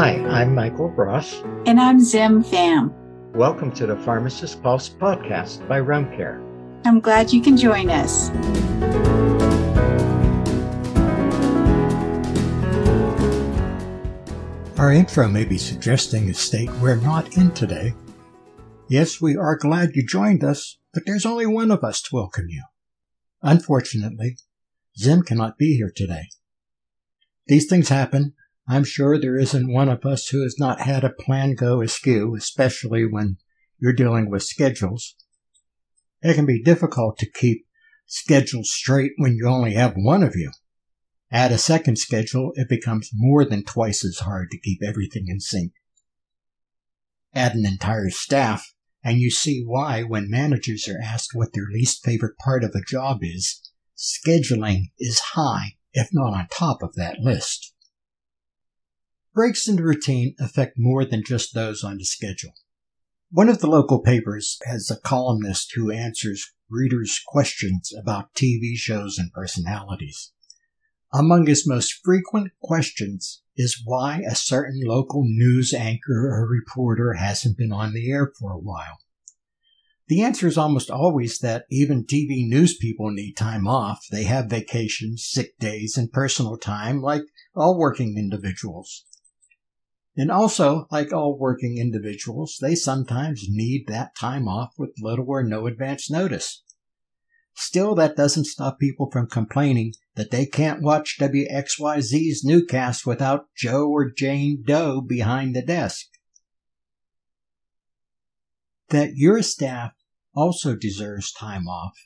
Hi, I'm Michael Ross. And I'm Zim Pham. Welcome to the Pharmacist Pulse podcast by RoamCare. I'm glad you can join us. Our intro may be suggesting a state we're not in today. Yes, we are glad you joined us, but there's only one of us to welcome you. Unfortunately, Zim cannot be here today. These things happen. I'm sure there isn't one of us who has not had a plan go askew, especially when you're dealing with schedules. It can be difficult to keep schedules straight when you only have one of you. Add a second schedule, it becomes more than twice as hard to keep everything in sync. Add an entire staff, and you see why when managers are asked what their least favorite part of a job is, scheduling is high, if not on top of that list. Breaks in the routine affect more than just those on the schedule. One of the local papers has a columnist who answers readers' questions about TV shows and personalities. Among his most frequent questions is why a certain local news anchor or reporter hasn't been on the air for a while. The answer is almost always that even TV news people need time off. They have vacations, sick days, and personal time like all working individuals. And also, like all working individuals, they sometimes need that time off with little or no advance notice. Still, that doesn't stop people from complaining that they can't watch WXYZ's newscast without Joe or Jane Doe behind the desk. That your staff also deserves time off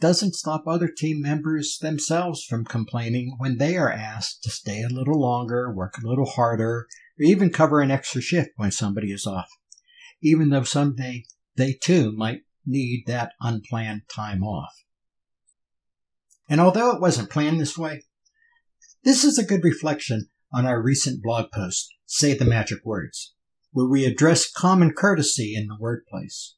doesn't stop other team members themselves from complaining when they are asked to stay a little longer, work a little harder, or even cover an extra shift when somebody is off, even though someday they too might need that unplanned time off. And although it wasn't planned this way, this is a good reflection on our recent blog post, Say the Magic Words, where we address common courtesy in the workplace.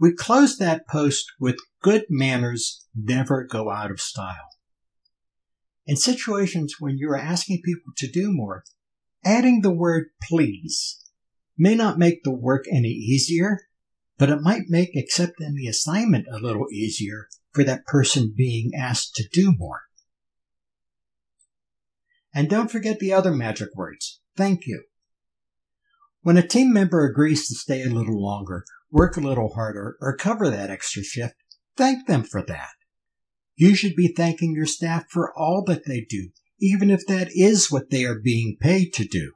We close that post with good manners never go out of style. In situations when you are asking people to do more, adding the word please may not make the work any easier, but it might make accepting the assignment a little easier for that person being asked to do more. And don't forget the other magic words. Thank you. When a team member agrees to stay a little longer, work a little harder, or cover that extra shift, thank them for that. You should be thanking your staff for all that they do, even if that is what they are being paid to do.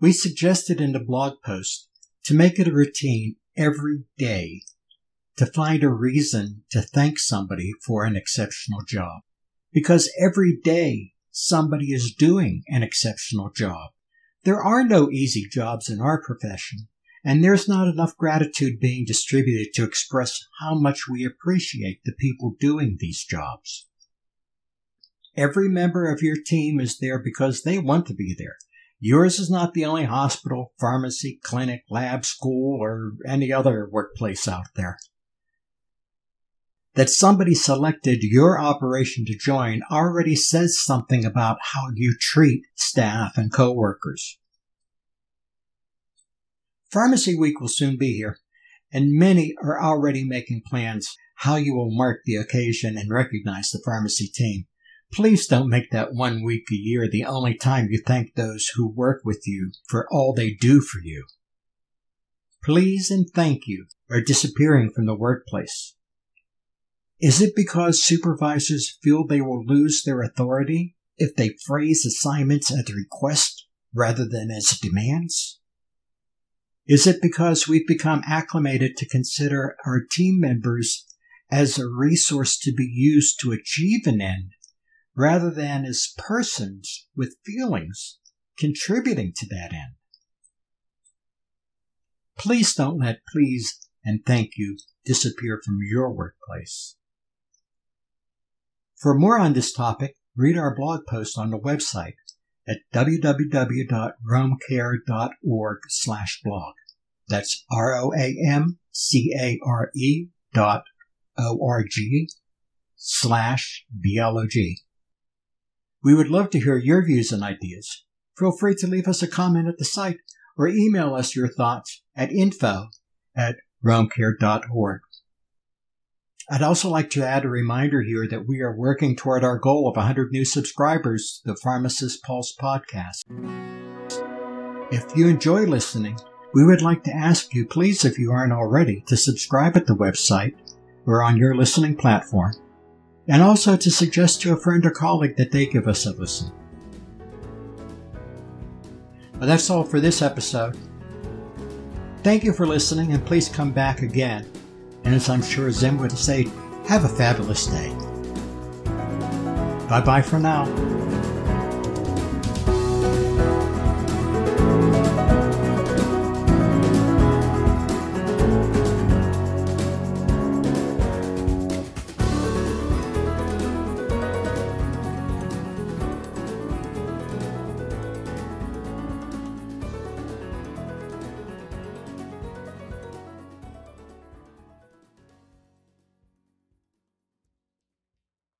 We suggested in the blog post to make it a routine every day to find a reason to thank somebody for an exceptional job. Because every day somebody is doing an exceptional job. There are no easy jobs in our profession, and there's not enough gratitude being distributed to express how much we appreciate the people doing these jobs. Every member of your team is there because they want to be there. Yours is not the only hospital, pharmacy, clinic, lab, school, or any other workplace out there. That somebody selected your operation to join already says something about how you treat staff and coworkers. Pharmacy Week will soon be here, and many are already making plans how you will mark the occasion and recognize the pharmacy team. Please don't make that one week a year the only time you thank those who work with you for all they do for you. Please and thank you are disappearing from the workplace. Is it because supervisors feel they will lose their authority if they phrase assignments as requests rather than as demands? Is it because we've become acclimated to consider our team members as a resource to be used to achieve an end rather than as persons with feelings contributing to that end. Please don't let please and thank you disappear from your workplace. For more on this topic, read our blog post on the website at www.roamcare.org slash blog. That's R-O-A-M-C-A-R-E dot O-R-G slash B-L-O-G. We would love to hear your views and ideas. feel free to leave us a comment at the site or email us your thoughts at info at roamcare.org. I'd also like to add a reminder here that we are working toward our goal of 100 new subscribers to the Pharmacist Pulse podcast. If you enjoy listening, we would like to ask you, please, if you aren't already, to subscribe at the website or on your listening platform, and also to suggest to a friend or colleague that they give us a listen. Well, that's all for this episode. Thank you for listening, and please come back again. And as I'm sure Zim would say, have a fabulous day. Bye bye for now.